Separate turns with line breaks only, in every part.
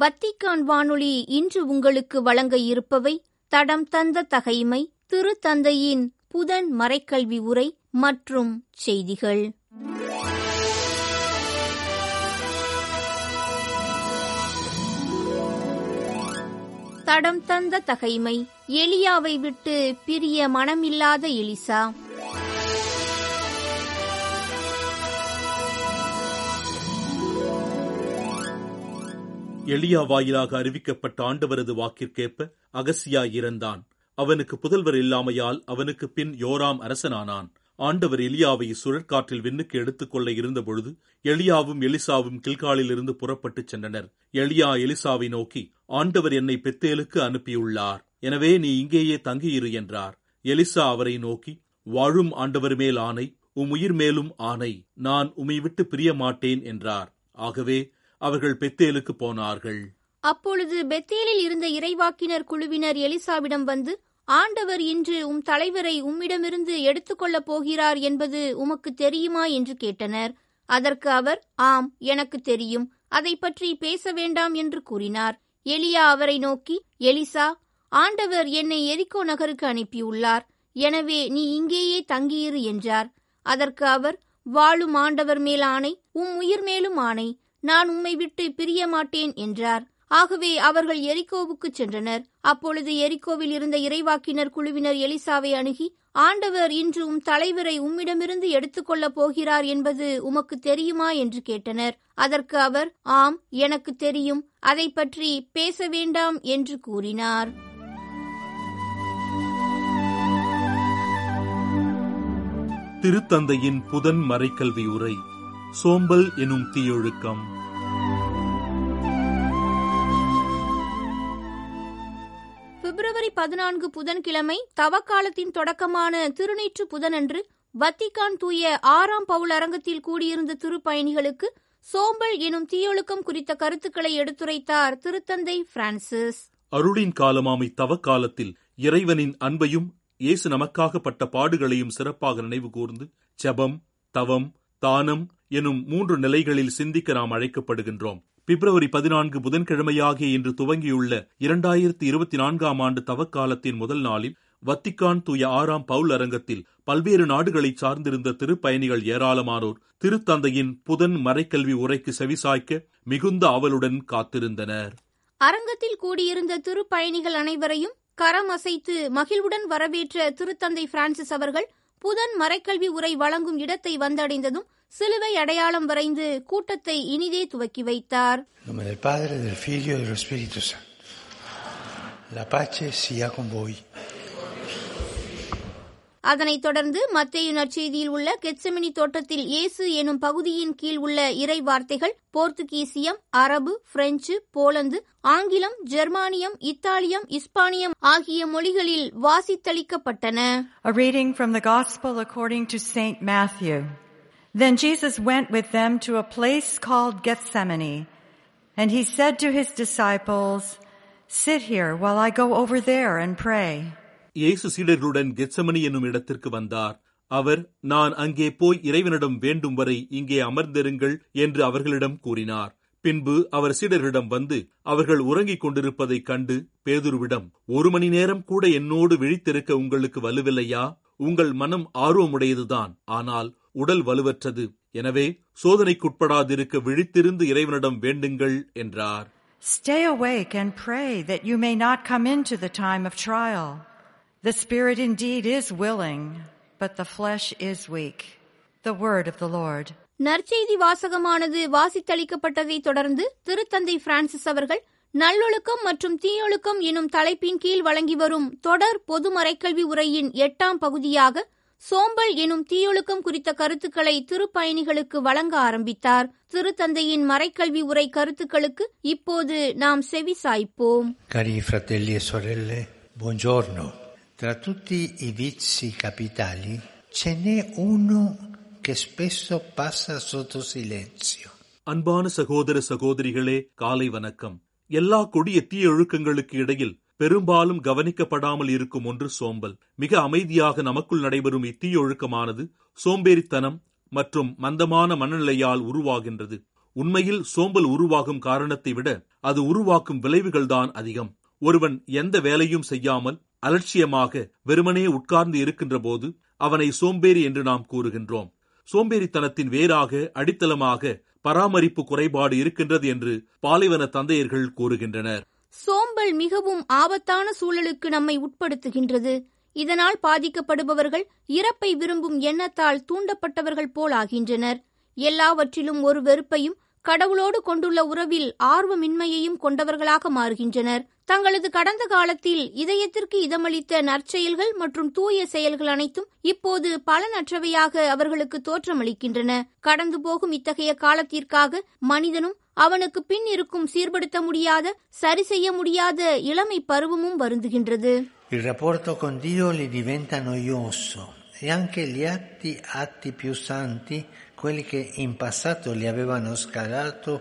Vatican வானொலி இன்று உங்களுக்கு வழங்க இருப்பவை தடம் தந்த தகைமை திருத்தந்தையின் புதன் மறைக்கல்வி உரை மற்றும் செய்திகள். தடம் தந்த தகைமை எலியாவை விட்டு பிரிய மனமில்லாத எலிசா.
எளியா வாயிலாக அறிவிக்கப்பட்ட ஆண்டவரது வாக்கிற்கேற்ப அகசியா இறந்தான். அவனுக்கு புதல்வர் இல்லாமையால் அவனுக்கு பின் யோராம் அரசனானான். ஆண்டவர் எலியாவை சுழற்காற்றில் விண்ணுக்கு எடுத்துக்கொள்ள இருந்தபொழுது எலியாவும் எலிசாவும் கில்காலிலிருந்து புறப்பட்டுச் சென்றனர். எலியா எலிசாவை நோக்கி ஆண்டவர் என்னை பெத்தேலுக்கு அனுப்பியுள்ளார். எனவே நீ இங்கேயே தங்கியிரு என்றார். எலிசா அவரை நோக்கி வாழும் ஆண்டவர் மேல் ஆணை உம் உயிர் மேலும் ஆணை. நான் உம்மை விட்டு பிரிய மாட்டேன் என்றார். ஆகவே அவர்கள் பெத்தேலுக்கு போனார்கள்.
அப்பொழுது பெத்தேலில் இருந்த இறைவாக்கினர் குழுவினர் எலிசாவிடம் வந்து ஆண்டவர் இன்று உம் தலைவரை உம்மிடமிருந்து எடுத்துக்கொள்ளப் போகிறார் என்பது உமக்கு தெரியுமா? என்று கேட்டனர். அதற்கு அவர் ஆம் எனக்கு தெரியும். அதை பற்றி பேச வேண்டாம் என்று கூறினார். எலியா அவரை நோக்கி எலிசா ஆண்டவர் என்னை எரிக்கோ நகருக்கு அனுப்பியுள்ளார். எனவே நீ இங்கேயே தங்கியிரு என்றார். அதற்கு அவர் வாழும் ஆண்டவர் மேல் ஆணை உம் உயிர் மேலும் ஆணை. நான் உம்மை விட்டு பிரிய மாட்டேன் என்றார். ஆகவே அவர்கள் எரிக்கோவுக்கு சென்றனர். அப்பொழுது எரிக்கோவில் இருந்த இறைவாக்கினர் குழுவினர் எலிசாவை அணுகி ஆண்டவர் இன்று உம் தலைவரை உம்மிடமிருந்து எடுத்துக்கொள்ளப் போகிறார் என்பது உமக்கு தெரியுமா? என்று கேட்டனர். அதற்கு அவர் ஆம் எனக்கு தெரியும். அதை பற்றி பேச வேண்டாம் என்று கூறினார்.
திருத்தந்தையின் புதன் மறைக்கல்வி உரை சோம்பல் எனும் தீயொழுக்கம்.
பிப்ரவரி பதினான்கு புதன்கிழமை தவக்காலத்தின் தொடக்கமான திருநீற்று புதனன்று வத்திக்கான் தூய ஆறாம் பவுல் அரங்கத்தில் கூடியிருந்த திருப்பயணிகளுக்கு சோம்பல் எனும் தீயொழுக்கம் குறித்த கருத்துக்களை எடுத்துரைத்தார் திருத்தந்தை பிரான்சிஸ்.
அருளின் காலமாமை தவக்காலத்தில் இறைவனின் அன்பையும் இயேசு நமக்காக பட்ட பாடுகளையும் சிறப்பாக நினைவு கூர்ந்து ஜெபம் தவம் தானம் எனும் மூன்று நிலைகளில் சிந்திக்க நாம் அழைக்கப்படுகின்றோம். பிப்ரவரி பதினான்கு புதன்கிழமையாகிய இன்று துவங்கியுள்ள இரண்டாயிரத்தி இருபத்தி நான்காம் ஆண்டு தவக்காலத்தின் முதல் நாளில் வத்திக்கான் தூய ஆறாம் பவுல் அரங்கத்தில் பல்வேறு நாடுகளை சார்ந்திருந்த திருப்பயணிகள் ஏராளமானோர் திருத்தந்தையின் புதன் மறைக்கல்வி உரைக்கு செவிசாய்க்க மிகுந்த ஆவலுடன் காத்திருந்தனர்.
அரங்கத்தில் கூடியிருந்த திருப்பயணிகள் அனைவரையும் கரம் அசைத்து மகிழ்வுடன் வரவேற்ற திருத்தந்தை பிரான்சிஸ் அவர்கள் புதன் மறைக்கல்வி உரை வழங்கும் இடத்தை வந்தடைந்ததும் சிலுவை அடையாளம் வரைந்து கூட்டத்தை இனிதே துவக்கி வைத்தார்.
La pace sia con voi.
அதனைத் தொடர்ந்து மத்தேயு நற்செய்தியில் உள்ள கெட்செமினி தோட்டத்தில் இயேசு எனும் பகுதியின் கீழ் உள்ள இறை வார்த்தைகள் போர்த்துகீசியம் அரபு பிரெஞ்சு போலந்து ஆங்கிலம் ஜெர்மானியம் இத்தாலியம் இஸ்பானியம் ஆகிய மொழிகளில் வாசித்தளிக்கப்பட்டன
A reading from the Gospel according to St. Matthew. Then Jesus went with them to a place called Gethsemane, and he said to his disciples, Sit here while I go over there and pray.
இயேசு சீடர்களுடன் கெச்சமணி என்னும் இடத்திற்கு வந்தார். அவர் நான் அங்கே போய் இறைவனிடம் வேண்டும் வரை இங்கே அமர்ந்திருங்கள் என்று அவர்களிடம் கூறினார். பின்பு அவர் சீடர்களிடம் வந்து அவர்கள் உறங்கிக் கொண்டிருப்பதைக் கண்டு பேதுருவிடம் ஒரு மணி நேரம் கூட என்னோடு விழித்திருக்க உங்களுக்கு வலுவில்லையா? உங்கள் மனம் ஆர்வமுடையதுதான். ஆனால் உடல் வலுவற்றது. எனவே சோதனைக்குட்படாதிருக்க விழித்திருந்து இறைவனிடம் வேண்டுங்கள் என்றார்.
Stay awake and pray that you may not come into the time of trial. The spirit indeed is willing, but the flesh is weak. The word of the Lord.
நற்செய்தி வாசகமானது வாசித்தளிக்கப்பட்டதைத் தொடர்ந்து திருத்தந்தை பிரான்சிஸ் அவர்கள் நல்லொழுக்கம் மற்றும் தீயொழுக்கம் எனும் தலைப்பின் கீழ் வழங்கி வரும் தொடர் பொது மறைக்கல்வி உரையின் எட்டாம் பகுதியாக சோம்பல் எனும் தீயொழுக்கம் குறித்த கருத்துக்களை திருப்பயணிகளுக்கு வழங்க ஆரம்பித்தார் திருத்தந்தையின் மறைக்கல்வி உரை கருத்துக்களுக்கு இப்போது நாம் செவி சாய்ப்போம்
Tra tutti i vizi capitali ce n'è uno che spesso passa sotto silenzio.
அன்பான சகோதர சகோதரிகளே காலை வணக்கம். எல்லா கொடிய தீய ஒழுக்கங்களுக்கு இடையில் பெரும்பாலும் கவனிக்கப்படாமல் இருக்கும் ஒன்று சோம்பல். மிக அமைதியாக நமக்குள் நடைபெறும் இத்தீய ஒழுக்கமானது சோம்பேறித்தனம் மற்றும் மந்தமான மனநிலையால் உருவாகின்றது. உண்மையில் சோம்பல் உருவாகும் காரணத்தை விட அது உருவாக்கும் விளைவுகள்தான் அதிகம். ஒருவன் எந்த வேலையும் செய்யாமல் அலட்சியமாக வெறுமனே உட்கார்ந்து இருக்கின்ற போது அவனை சோம்பேறி என்று நாம் கூறுகின்றோம். சோம்பேறித்தனத்தின் வேறாக அடித்தளமாக பராமரிப்பு குறைபாடு இருக்கின்றது என்று பாலைவன தந்தையர்கள் கூறுகின்றனர்.
சோம்பல் மிகவும் ஆபத்தான சூழலுக்கு நம்மை உட்படுத்துகின்றது. இதனால் பாதிக்கப்படுபவர்கள் இறப்பை விரும்பும் எண்ணத்தால் தூண்டப்பட்டவர்கள் போலாகின்றனர். எல்லாவற்றிலும் ஒரு வெறுப்பையும் கடவுளோடு கொண்டுள்ள உறவில் ஆர்வமின்மையையும் கொண்டவர்களாக மாறுகின்றனர். தங்களது கடந்த காலத்தில் இதயத்திற்கு இதமளித்த நற்செயல்கள் மற்றும் தூய செயல்கள் அனைத்தும் இப்போது பலனற்றவையாக அவர்களுக்கு தோற்றமளிக்கின்றன. கடந்து போகும் இத்தகைய காலத்திற்காக மனிதனும் அவனுக்கு பின் இருக்கும் சீர்படுத்த முடியாத சரி செய்ய முடியாத இளமை பருவமும் வருந்துகின்றது.
Il rapporto con Dio gli diventa noioso e anche gli atti, atti più santi, quelli che in passato gli avevano scalato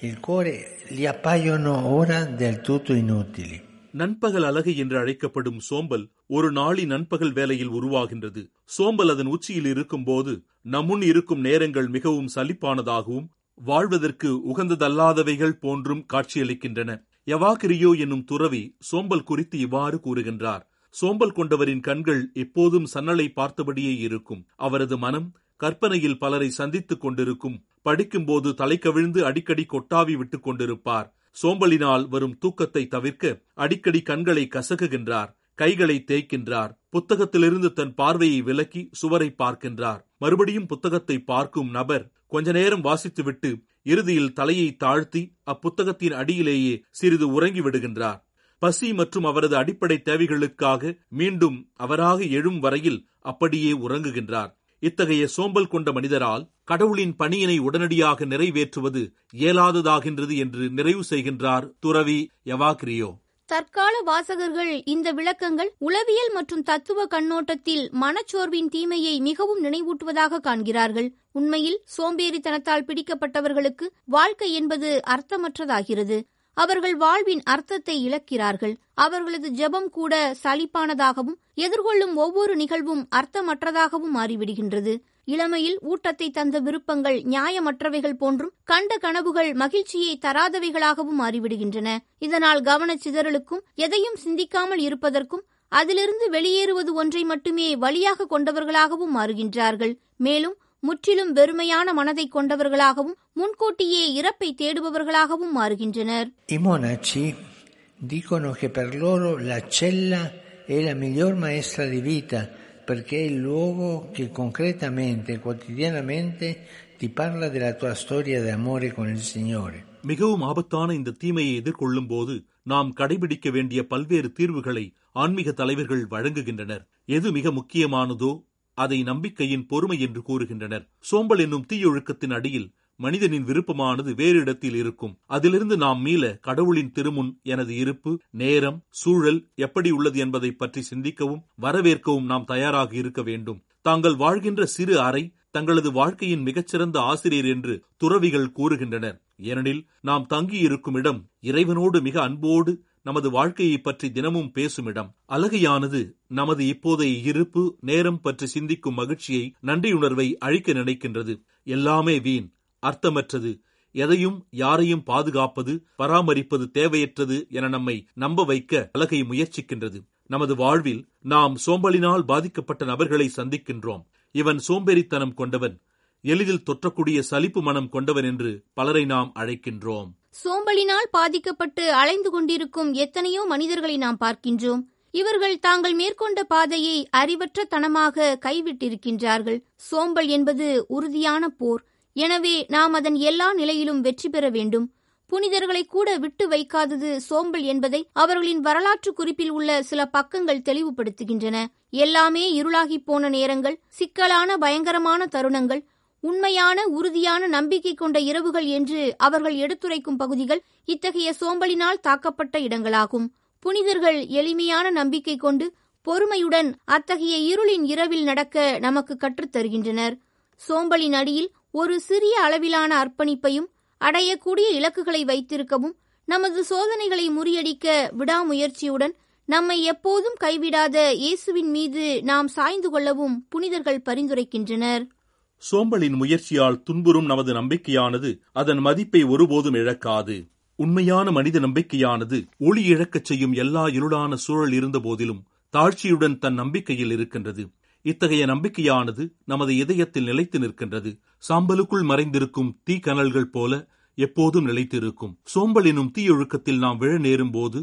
il cuore, gli appaiono ora del tutto inutili.
நண்பகல் அழகு என்று அழைக்கப்படும் சோம்பல் ஒரு நாளின் நண்பகல் வேலையில் உருவாகின்றது. சோம்பல் அதன் உச்சியில் இருக்கும்போது நம்முன் இருக்கும் நேரங்கள் மிகவும் சலிப்பானதாகவும் வாழ்வதற்கு உகந்ததல்லாதவைகள் போன்றும் காட்சியளிக்கின்றன. எவாகிரியோ என்னும் துறவி சோம்பல் குறித்து இவ்வாறு கூறுகின்றார். சோம்பல் கொண்டவரின் கண்கள் எப்போதும் சன்னலை பார்த்தபடியே இருக்கும். அவரது மனம் கற்பனையில் பலரை சந்தித்துக் கொண்டிருக்கும் படிக்கும்போது தலை கவிழ்ந்து அடிக்கடி கொட்டாவி விட்டுக் கொண்டிருப்பார். சோம்பலினால் வரும் தூக்கத்தை தவிர்க்க அடிக்கடி கண்களை கசகுகின்றார் கைகளை தேய்க்கின்றார் புத்தகத்திலிருந்து தன் பார்வையை விலக்கி சுவரை பார்க்கின்றார். மறுபடியும் புத்தகத்தை பார்க்கும் நபர் கொஞ்ச நேரம் வாசித்துவிட்டு இறுதியில் தலையை தாழ்த்தி அப்புத்தகத்தின் அடியிலேயே சிறிது உறங்கி விடுகின்றார் பசி மற்றும் அவரது அடிப்படை தேவைகளுக்காக மீண்டும் அவராக எழும் வரையில் அப்படியே உறங்குகின்றார். இத்தகைய சோம்பல் கொண்ட மனிதரால் கடவுளின் பணியினை உடனடியாக நிறைவேற்றுவது இயலாததாகின்றது என்று நிறைவு செய்கின்றார் துறவி எவாக்ரியோ
தற்கால வாசகர்கள் இந்த விளக்கங்கள் உளவியல் மற்றும் தத்துவ கண்ணோட்டத்தில் மனச்சோர்வின் தீமையை மிகவும் நினைவூட்டுவதாக காண்கிறார்கள். உண்மையில் சோம்பேறித்தனத்தால் பிடிக்கப்பட்டவர்களுக்கு வாழ்க்கை என்பது அர்த்தமற்றதாகிறது. அவர்கள் வாழ்வின் அர்த்தத்தை இழக்கிறார்கள். அவர்களது ஜெபம் கூட சலிப்பானதாகவும் எதிர்கொள்ளும் ஒவ்வொரு நிகழ்வும் அர்த்தமற்றதாகவும் மாறிவிடுகின்றது. இளமையில் ஊட்டத்தை தந்த விருப்பங்கள் நியாயமற்றவைகள் போன்றும் கண்ட கனவுகள் மகிழ்ச்சியை தராதவைகளாகவும் மாறிவிடுகின்றன. இதனால் கவனச்சிதறலுக்கும் எதையும் சிந்திக்காமல் இருப்பதற்கும் அதிலிருந்து வெளியேறுவது ஒன்றை மட்டுமே வழியாக கொண்டவர்களாகவும் மாறுகின்றார்கள். மேலும் முற்றிலும் வெறுமையான மனதை கொண்டவர்களாகவும் முன்கூட்டியே இறப்பை தேடுபவர்களாகவும் மாறுகின்றனர்
I monaci dicono che per loro la cella è la miglior maestra di vita perché è il luogo che concretamente, quotidianamente ti parla della tua storia d'amore con il Signore.
மிகவும் ஆபத்தான இந்த தீமையை எதிர்கொள்ளும் போது நாம் கடைபிடிக்க வேண்டிய பல்வேறு தீர்வுகளை ஆன்மீக தலைவர்கள் வழங்குகின்றனர் எது மிக முக்கியமானதோ அதை நம்பிக்கையின் பொறுமை என்று கூறுகின்றனர். சோம்பல் என்னும் தீயொழுக்கத்தின் அடியில் மனிதனின் விருப்பமானது வேறு இடத்தில் இருக்கும். அதிலிருந்து நாம் மீள கடவுளின் திருமுன் எனது இருப்பு நேரம் சூழல் எப்படி உள்ளது என்பதை பற்றி சிந்திக்கவும் வரவேற்கவும் நாம் தயாராக இருக்க வேண்டும். தாங்கள் வாழ்கின்ற சிறு அறை தங்களது வாழ்க்கையின் மிகச்சிறந்த ஆசிரியர் என்று துறவிகள் கூறுகின்றனர். ஏனெனில் நாம் தங்கியிருக்கும் இடம் இறைவனோடு மிக அன்போடு நமது வாழ்க்கையை பற்றி தினமும் பேசும் இடம் அழகையானது நமது இப்போதைய இருப்பு நேரம் பற்றி சிந்திக்கும் மகிழ்ச்சியை நன்றியுணர்வை அழிக்க நினைக்கின்றது. எல்லாமே வீண் அர்த்தமற்றது. எதையும் யாரையும் பாதுகாப்பது பராமரிப்பது தேவையற்றது என நம்மை நம்ப வைக்க அழகை முயற்சிக்கின்றது. நமது வாழ்வில் நாம் சோம்பலினால் பாதிக்கப்பட்ட நபர்களை சந்திக்கின்றோம். இவன் சோம்பேறித்தனம் கொண்டவன் எளிதில் தொற்றக்கூடிய சலிப்பு மனம் கொண்டவன் என்று பலரை நாம் அழைக்கின்றோம்.
சோம்பலினால் பாதிக்கப்பட்டு அலைந்து கொண்டிருக்கும் எத்தனையோ மனிதர்களை நாம் பார்க்கின்றோம். இவர்கள் தாங்கள் மேற்கொண்ட பாதையை அறிவற்ற தனமாக கைவிட்டிருக்கின்றார்கள். சோம்பல் என்பது உறுதியான போர். எனவே நாம் அதன் எல்லா நிலையிலும் வெற்றி பெற வேண்டும். புனிதர்களை கூட விட்டு வைக்காதது சோம்பல் என்பதை அவர்களின் வரலாற்று குறிப்பில் உள்ள சில பக்கங்கள் தெளிவுபடுத்துகின்றன. எல்லாமே இருளாகி போன நேரங்கள் சிக்கலான பயங்கரமான தருணங்கள் உண்மையான உறுதியான நம்பிக்கை கொண்ட இரவுகள் என்று அவர்கள் எடுத்துரைக்கும் பகுதிகள் இத்தகைய சோம்பலினால் தாக்கப்பட்ட இடங்களாகும். புனிதர்கள் எளிமையான நம்பிக்கை கொண்டு பொறுமையுடன் அத்தகைய இருளின் இரவில் நடக்க நமக்கு கற்றுத் தருகின்றனர். சோம்பலின் அடியில் ஒரு சிறிய அளவிலான அர்ப்பணிப்பையும் அடையக்கூடிய இலக்குகளை வைத்திருக்கவும் நமது சோதனைகளை முறியடிக்க விடாமுயற்சியுடன் நம்மை எப்போதும் கைவிடாத இயேசுவின் மீது நாம் சாய்ந்து கொள்ளவும் புனிதர்கள் பரிந்துரைக்கின்றனர்.
சோம்பலின் முயற்சியால் துன்புறும் நமது நம்பிக்கையானது அதன் மதிப்பை ஒருபோதும் இழக்காது. உண்மையான மனித நம்பிக்கையானது ஒளி இழக்கச் செய்யும் எல்லா இருளான சூழல் இருந்த போதிலும் தாழ்ச்சியுடன் தன் நம்பிக்கையில் இருக்கின்றது. இத்தகைய நம்பிக்கையானது நமது இதயத்தில் நிலைத்து நிற்கின்றது. சாம்பலுக்குள் மறைந்திருக்கும் தீ கனல்கள் போல எப்போதும் நிலைத்திருக்கும். சோம்பலினும் தீயொழுக்கத்தில் நாம் விழ நேரும் போது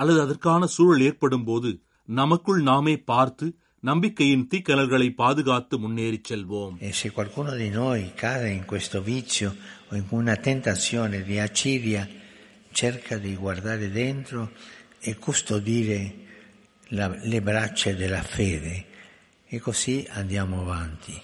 அல்லது அதற்கான சூழல் ஏற்படும் போது நமக்குள் நாமே பார்த்து நம்பிக்கையின் தீக்கனல்களை பாதுகாத்து முன்னேறிச் செல்வோம்
E se qualcuno di noi cade in questo vizio o in una tentazione di acidia, cerca di guardare dentro e custodire la- le braccia della fede e così andiamo avanti.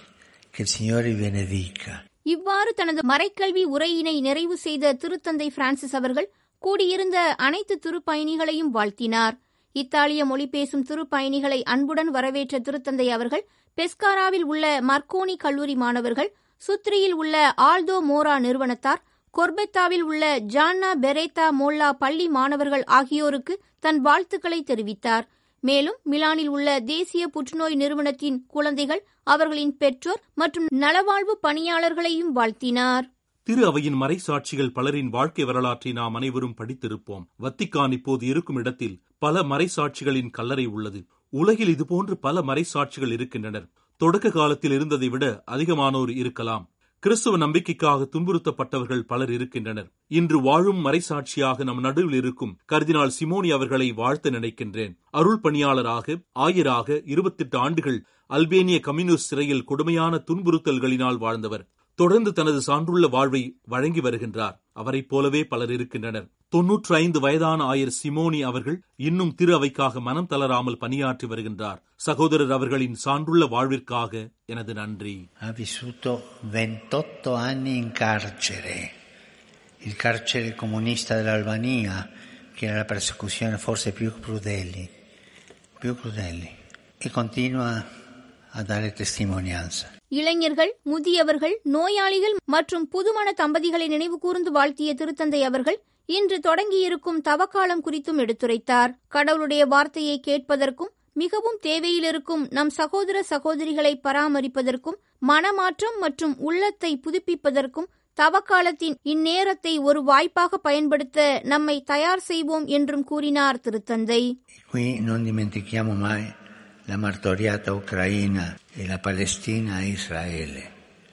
Che il Signore vi benedica.
இவ்வாறு தனது மறைக்கல்வி உரையினை நிறைவு செய்த திருத்தந்தை Francis அவர்கள் கூடியிருந்த அனைத்து திருப்பயணிகளையும் வாழ்த்தினார் இத்தாலிய மொழி பேசும் திருப்பயணிகளை அன்புடன் வரவேற்ற திருத்தந்தை அவர்கள் பெஸ்காராவில் உள்ள மர்கோனி கல்லூரி மாணவர்கள் சுத்ரியில் உள்ள ஆல்தோ மோரா நிறுவனத்தார் கொர்பெத்தாவில் உள்ள ஜான்னா பெரேத்தா மோல்லா பள்ளி மாணவர்கள் ஆகியோருக்கு தன் வாழ்த்துக்களை தெரிவித்தார். மேலும் மிலானில் உள்ள தேசிய புற்றுநோய் நிறுவனத்தின் குழந்தைகள் அவர்களின் பெற்றோர் மற்றும் நலவாழ்வு பணியாளர்களையும் வாழ்த்தினார்.
திரு அவையின் மறைசாட்சிகள் பலரின் வாழ்க்கை வரலாற்றை நாம் அனைவரும் படித்திருப்போம். வத்திக்கான் இப்போது இருக்கும் இடத்தில் பல மறைசாட்சிகளின் கல்லறை உள்ளது. உலகில் இதுபோன்று பல மறைசாட்சிகள் இருக்கின்றனர். தொடக்க காலத்தில் இருந்ததை விட அதிகமானோர் இருக்கலாம். கிறிஸ்துவ நம்பிக்கைக்காக துன்புறுத்தப்பட்டவர்கள் பலர் இருக்கின்றனர். இன்று வாழும் மறைசாட்சியாக நம் நடுவில் இருக்கும் கர்தினால் சிமோனி அவர்களை வாழ்த்த நினைக்கின்றேன். அருள் பணியாளராக ஆயராக இருபத்தெட்டு ஆண்டுகள் அல்பேனிய கம்யூனிஸ்ட் சிறையில் கொடுமையான துன்புறுத்தல்களினால் வாழ்ந்தவர். தொடர்ந்து தனது சான்றுள்ள வாழ்வை வழங்கி வருகின்றார். அவரைப் போலவே பலர் இருக்கின்றனர். தொன்னூற்று ஐந்து வயதான ஆயர் சிமோனி அவர்கள் இன்னும் திரு அவைக்காக மனம் தளராமல் பணியாற்றி வருகின்றார். சகோதரர் அவர்களின் சான்றுள்ள வாழ்விற்காக எனது நன்றி.
Ha vissuto 28 anni in carcere, il carcere comunista dell'Albania, che era la persecuzione forse più crudeli, più crudeli, e continua a dare testimonianza.
இளைஞர்கள் முதியவர்கள் நோயாளிகள் மற்றும் புதுமண தம்பதிகளை நினைவு கூர்ந்து வாழ்த்திய திருத்தந்தை அவர்கள் இன்று தொடங்கியிருக்கும் தவக்காலம் குறித்தும் எடுத்துரைத்தார். கடவுளுடைய வார்த்தையை கேட்பதற்கும் மிகவும் தேவையிலிருக்கும் நம் சகோதர சகோதரிகளை பராமரிப்பதற்கும் மனமாற்றம் மற்றும் உள்ளத்தை புதுப்பிப்பதற்கும் தவக்காலத்தின் இந்நேரத்தை ஒரு வாய்ப்பாக பயன்படுத்த நம்மை தயார் செய்வோம் என்றும் கூறினார் திருத்தந்தை.
La martoriata Ucraina e la Palestina e Israele.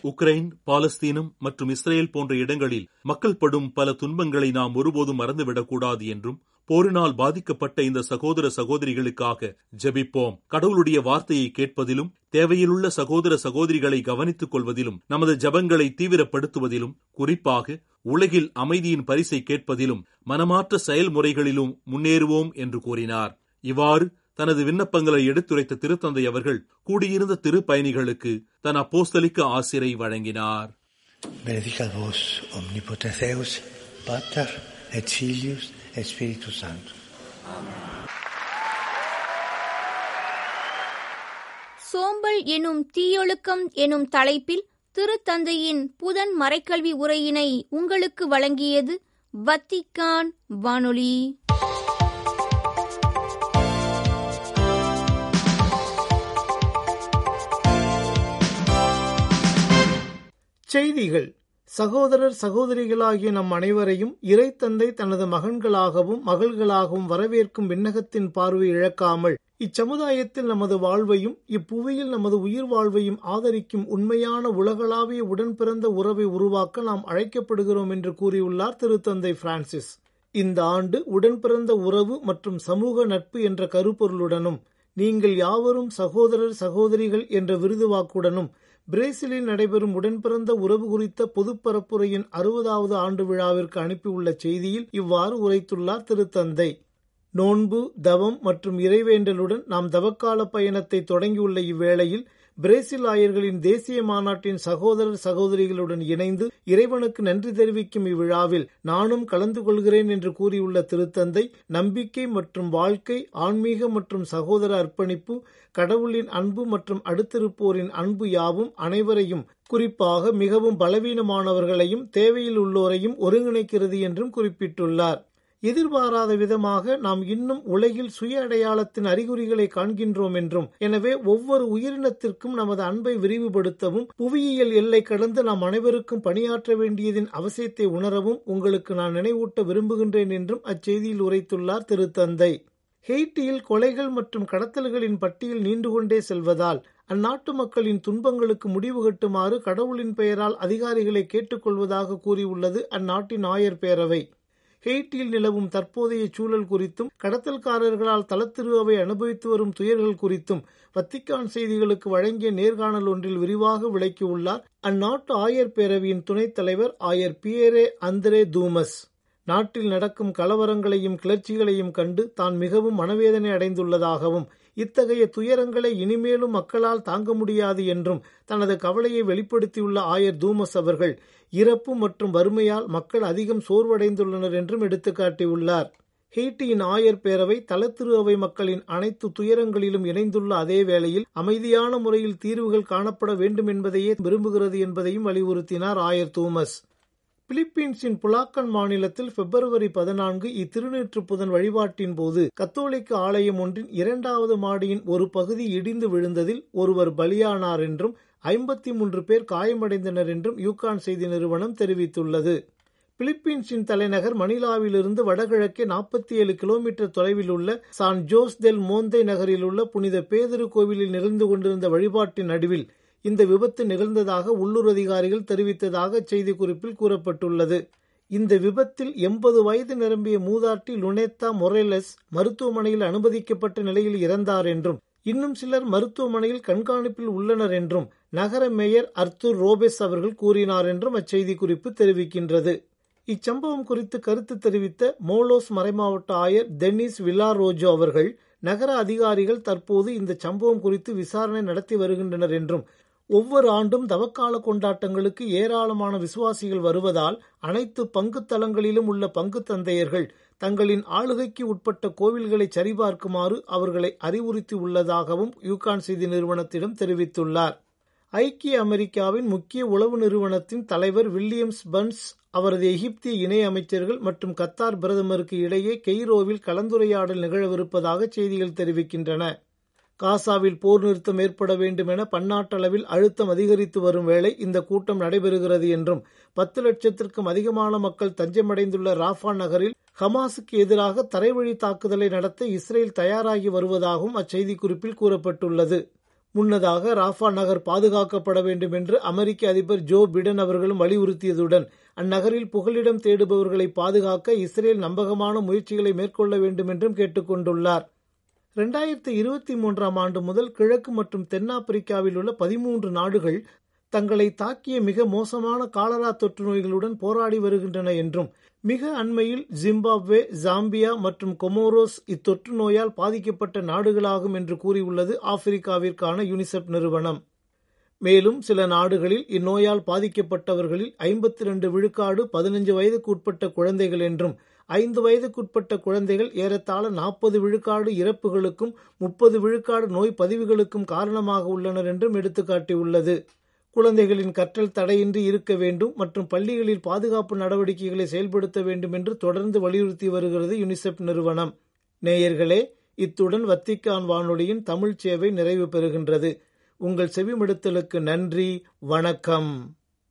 Ukraine பாலஸ்தீனம் மற்றும் இஸ்ரேல் போன்ற இடங்களில் மக்கள் படும் பல துன்பங்களை நாம் ஒருபோதும் மறந்துவிடக்கூடாது என்றும் போரினால் பாதிக்கப்பட்ட இந்த சகோதர சகோதரிகளுக்காக ஜெபிப்போம் கடவுளுடைய வார்த்தையை கேட்பதிலும் தேவையிலுள்ள சகோதர சகோதரிகளை கவனித்துக் கொள்வதிலும் நமது ஜபங்களை தீவிரப்படுத்துவதிலும் குறிப்பாக உலகில் அமைதியின் பரிசை கேட்பதிலும் மனமாற்ற செயல்முறைகளிலும் முன்னேறுவோம் என்று கூறினார் இவ்வாறு தனது விண்ணப்பங்களை எடுத்துரைத்த திருத்தந்தை அவர்கள் கூடியிருந்த திருப்பயணிகளுக்கு தன் அப்போஸ்தலிக்க ஆசிரை வழங்கினார்.
Benedicat vos omnipotens Deus, Pater et Filius et Spiritus Sanctus.
சோம்பல் எனும் தீயொழுக்கம் எனும் தலைப்பில் திருத்தந்தையின் புதன் மறைக்கல்வி உரையினை உங்களுக்கு வழங்கியது வத்திக்கான் வானொலி.
செய்திகள். சகோதரர் சகோதரிகளாகிய நம் அனைவரையும் இறைத்தந்தை தனது மகன்களாகவும் மகள்களாகவும் வரவேற்கும் விண்ணகத்தின் பார்வை இழக்காமல் இச்சமுதாயத்தில் நமது வாழ்வையும் இப்புவியில் நமது உயிர் வாழ்வையும் ஆதரிக்கும் உண்மையான உலகளாவிய உடன்பிறந்த உறவை உருவாக்க நாம் அழைக்கப்படுகிறோம் என்று கூறியுள்ளார் திருத்தந்தை பிரான்சிஸ். இந்த ஆண்டு உடன்பிறந்த உறவு மற்றும் சமூக நட்பு என்ற கருப்பொருளுடனும் நீங்கள் யாவரும் சகோதரர் சகோதரிகள் என்ற விருது வாக்குடனும் பிரேசிலில் நடைபெறும் உடன்பிறந்த உறவு குறித்த பொதுப்பரப்புரையின் அறுபதாவது ஆண்டு விழாவிற்கு அனுப்பியுள்ள செய்தியில் இவ்வாறு உரைத்துள்ளார் திருத்தந்தை. நோன்பு தவம் மற்றும் இறைவேண்டலுடன் நாம் தவக்கால பயணத்தை தொடங்கியுள்ள இவ்வேளையில் பிரேசில் ஆயர்களின் தேசிய மாநாட்டின் சகோதரர் சகோதரிகளுடன் இணைந்து இறைவனுக்கு நன்றி தெரிவிக்கும் இவ்விழாவில் நானும் கலந்து கொள்கிறேன் என்று கூறியுள்ள திருத்தந்தை நம்பிக்கை மற்றும் வாழ்க்கை ஆன்மீக மற்றும் சகோதர அர்ப்பணிப்பு கடவுளின் அன்பு மற்றும் அடுத்திருப்போரின் அன்பு யாவும் அனைவரையும் குறிப்பாக மிகவும் பலவீனமானவர்களையும் தேவையில் உள்ளோரையும் ஒருங்கிணைக்கிறது என்றும் குறிப்பிட்டுள்ளார். எதிர்பாராத விதமாக நாம் இன்னும் உலகில் சுய அடையாளத்தின் அறிகுறிகளை காண்கின்றோம் என்றும் எனவே ஒவ்வொரு உயிரினத்திற்கும் நமது அன்பை விரிவுபடுத்தவும் புவியியல் எல்லை கடந்து நாம் அனைவருக்கும் பணியாற்ற வேண்டியதின் அவசியத்தை உணரவும் உங்களுக்கு நான் நினைவூட்ட விரும்புகின்றேன் என்றும் அச்செய்தியில் உரைத்துள்ளார் திருத்தந்தை. ஹெய்ட்டியில் கொலைகள் மற்றும் கடத்தல்களின் பட்டியல் நீண்டு கொண்டே செல்வதால் அந்நாட்டு மக்களின் துன்பங்களுக்கு முடிவு கட்டுமாறு கடவுளின் பெயரால் அதிகாரிகளை கேட்டுக்கொள்வதாக கூறியுள்ளது அந்நாட்டின் ஆயர் பேரவை. ஹெய்ட்டியில் நிலவும் தற்போதைய சூழல் குறித்தும் கடத்தல்காரர்களால் தளத்திருவாவை அனுபவித்து வரும் துயர்கள் குறித்தும் வத்திக்கான் செய்திகளுக்கு வழங்கிய நேர்காணல் ஒன்றில் விரிவாக விளக்கியுள்ளார் அந்நாட்டு ஆயர் பேரவையின் துணைத் தலைவர் ஆயர் பியரே அந்திரே தூமஸ். நாட்டில் நடக்கும் கலவரங்களையும் கிளர்ச்சிகளையும் கண்டு தான் மிகவும் மனவேதனை அடைந்துள்ளதாகவும் இத்தகைய துயரங்களை இனிமேலும் மக்களால் தாங்க முடியாது என்றும் தனது கவலையை வெளிப்படுத்தியுள்ள ஆயர் தூமஸ் அவர்கள் இறப்பு மற்றும் வறுமையால் மக்கள் அதிகம் சோர்வடைந்துள்ளனர் என்றும் எடுத்துக்காட்டியுள்ளார். ஹெய்டியின் ஆயர் பேரவை தலத்திரு அவை மக்களின் அனைத்து துயரங்களிலும் இணைந்துள்ள அதே வேளையில் அமைதியான முறையில் தீர்வுகள் காணப்பட வேண்டும் என்பதையே விரும்புகிறது என்பதையும் வலியுறுத்தினார் ஆயர் தூமஸ். பிலிப்பீன்ஸின் புலாக்கன் மாநிலத்தில் பிப்ரவரி பதினான்கு இத்திருநீற்று புதன் வழிபாட்டின் போது கத்தோலிக்க ஆலயம் ஒன்றின் இரண்டாவது மாடியின் ஒரு பகுதி இடிந்து விழுந்ததில் ஒருவர் பலியானார் என்றும் ஐம்பத்தி மூன்று பேர் காயமடைந்தனர் என்றும் யூகான் செய்தி நிறுவனம் தெரிவித்துள்ளது. பிலிப்பீன்ஸின் தலைநகர் மணிலாவிலிருந்து வடகிழக்கே நாற்பத்தி ஏழு கிலோமீட்டர் தொலைவில் உள்ள சான் ஜோஸ் தெல் மோந்தே நகரில் உள்ள புனித பேதிரு கோவிலில் நிகழ்ந்து கொண்டிருந்த வழிபாட்டின் நடுவில் இந்த விபத்து நிகழ்ந்ததாக உள்ளூர் அதிகாரிகள் தெரிவித்ததாக செய்திக்குறிப்பில் கூறப்பட்டுள்ளது. இந்த விபத்தில் எண்பது வயது நிரம்பிய மூதாட்டி லுனேத்தா மொரேலஸ் மருத்துவமனையில் அனுமதிக்கப்பட்ட நிலையில் இறந்தார் என்றும் இன்னும் சிலர் மருத்துவமனையில் கண்காணிப்பில் உள்ளனர் என்றும் நகர மேயர் அர்த்தூர் ரோபெஸ் அவர்கள் கூறினார் என்றும் அச்செய்தி குறிப்பு தெரிவிக்கின்றது. இச்சம்பவம் குறித்து கருத்து தெரிவித்த மோலோஸ் மறைமாவட்ட ஆயர் டென்னிஸ் வில்லாரோஜோ அவர்கள் நகர அதிகாரிகள் தற்போது இந்த சம்பவம் குறித்து விசாரணை நடத்தி வருகின்றனர் என்றும் ஒவ்வொரு ஆண்டும் தவக்கால கொண்டாட்டங்களுக்கு ஏராளமான விசுவாசிகள் வருவதால் அனைத்து பங்கு தலங்களிலும் உள்ள பங்கு தந்தையர்கள் தங்களின் ஆளுகைக்கு உட்பட்ட கோவில்களை சரிபார்க்குமாறு அவர்களை அறிவுறுத்தி உள்ளதாகவும் யூகான் செய்தி நிறுவனத்திடம் தெரிவித்துள்ளார். ஐக்கிய அமெரிக்காவின் முக்கிய உளவு நிறுவனத்தின் தலைவர் வில்லியம்ஸ் பன்ஸ் அவரது எகிப்திய இணை அமைச்சர்கள் மற்றும் கத்தார் பிரதமருக்கு இடையே கெய்ரோவில் கலந்துரையாடல் நிகழவிருப்பதாக செய்திகள் தெரிவிக்கின்றன. காசாவில் போர் நிறுத்தம் ஏற்பட வேண்டும் என பன்னாட்டளவில் அழுத்தம் அதிகரித்து வரும் வேளை இந்த கூட்டம் நடைபெறுகிறது என்றும் பத்து லட்சத்திற்கும் அதிகமான மக்கள் தஞ்சமடைந்துள்ள ராஃபா நகரில் ஹமாஸுக்கு எதிராக தரைவழி தாக்குதலை நடத்த இஸ்ரேல் தயாராகி வருவதாகவும் அச்செய்தி குறிப்பில் கூறப்பட்டுள்ளது. முன்னதாக ராஃபா நகர் பாதுகாக்கப்பட வேண்டும் என்று அமெரிக்க அதிபர் ஜோ பிடன் அவர்களும் வலியுறுத்தியதுடன் அந்நகரில் புகலிடம் தேடுபவர்களை பாதுகாக்க இஸ்ரேல் நம்பகமான முயற்சிகளை மேற்கொள்ள வேண்டும் என்றும் கேட்டுக்கொண்டுள்ளார். இரண்டாயிரத்தி இருபத்தி மூன்றாம் ஆண்டு முதல் கிழக்கு மற்றும் தென்னாப்பிரிக்காவில் உள்ள பதிமூன்று நாடுகள் தங்களை தாக்கிய மிக மோசமான காலரா தொற்று நோய்களுடன் போராடி வருகின்றன என்றும் மிக அண்மையில் ஜிம்பாப்வே ஜாம்பியா மற்றும் கொமோரோஸ் இத்தொற்று நோயால் பாதிக்கப்பட்ட நாடுகளாகும் என்று கூறியுள்ளது ஆப்பிரிக்காவிற்கான யுனிசெப் நிறுவனம். மேலும் சில நாடுகளில் இந்நோயால் பாதிக்கப்பட்டவர்களில் ஐம்பத்தி இரண்டு விழுக்காடு பதினஞ்சு வயதுக்கு உட்பட்ட குழந்தைகள் என்றும் ஐந்து வயதுக்குட்பட்ட குழந்தைகள் ஏறத்தாழ நாற்பது விழுக்காடு இறப்புகளுக்கும் முப்பது விழுக்காடு நோய் பதிவுகளுக்கும் காரணமாக உள்ளனர் என்றும் எடுத்துக்காட்டியுள்ளது. குழந்தைகளின் கற்றல் தடையின்றி இருக்க வேண்டும் மற்றும் பள்ளிகளில் பாதுகாப்பு நடவடிக்கைகளை செயல்படுத்த வேண்டும் என்று தொடர்ந்து வலியுறுத்தி வருகிறது யுனிசெப் நிறுவனம். நேயர்களே இத்துடன் வத்திக்கான் வானொலியின் தமிழ் சேவை நிறைவு பெறுகின்றது. உங்கள் செவிமடுத்தலுக்கு நன்றி வணக்கம்.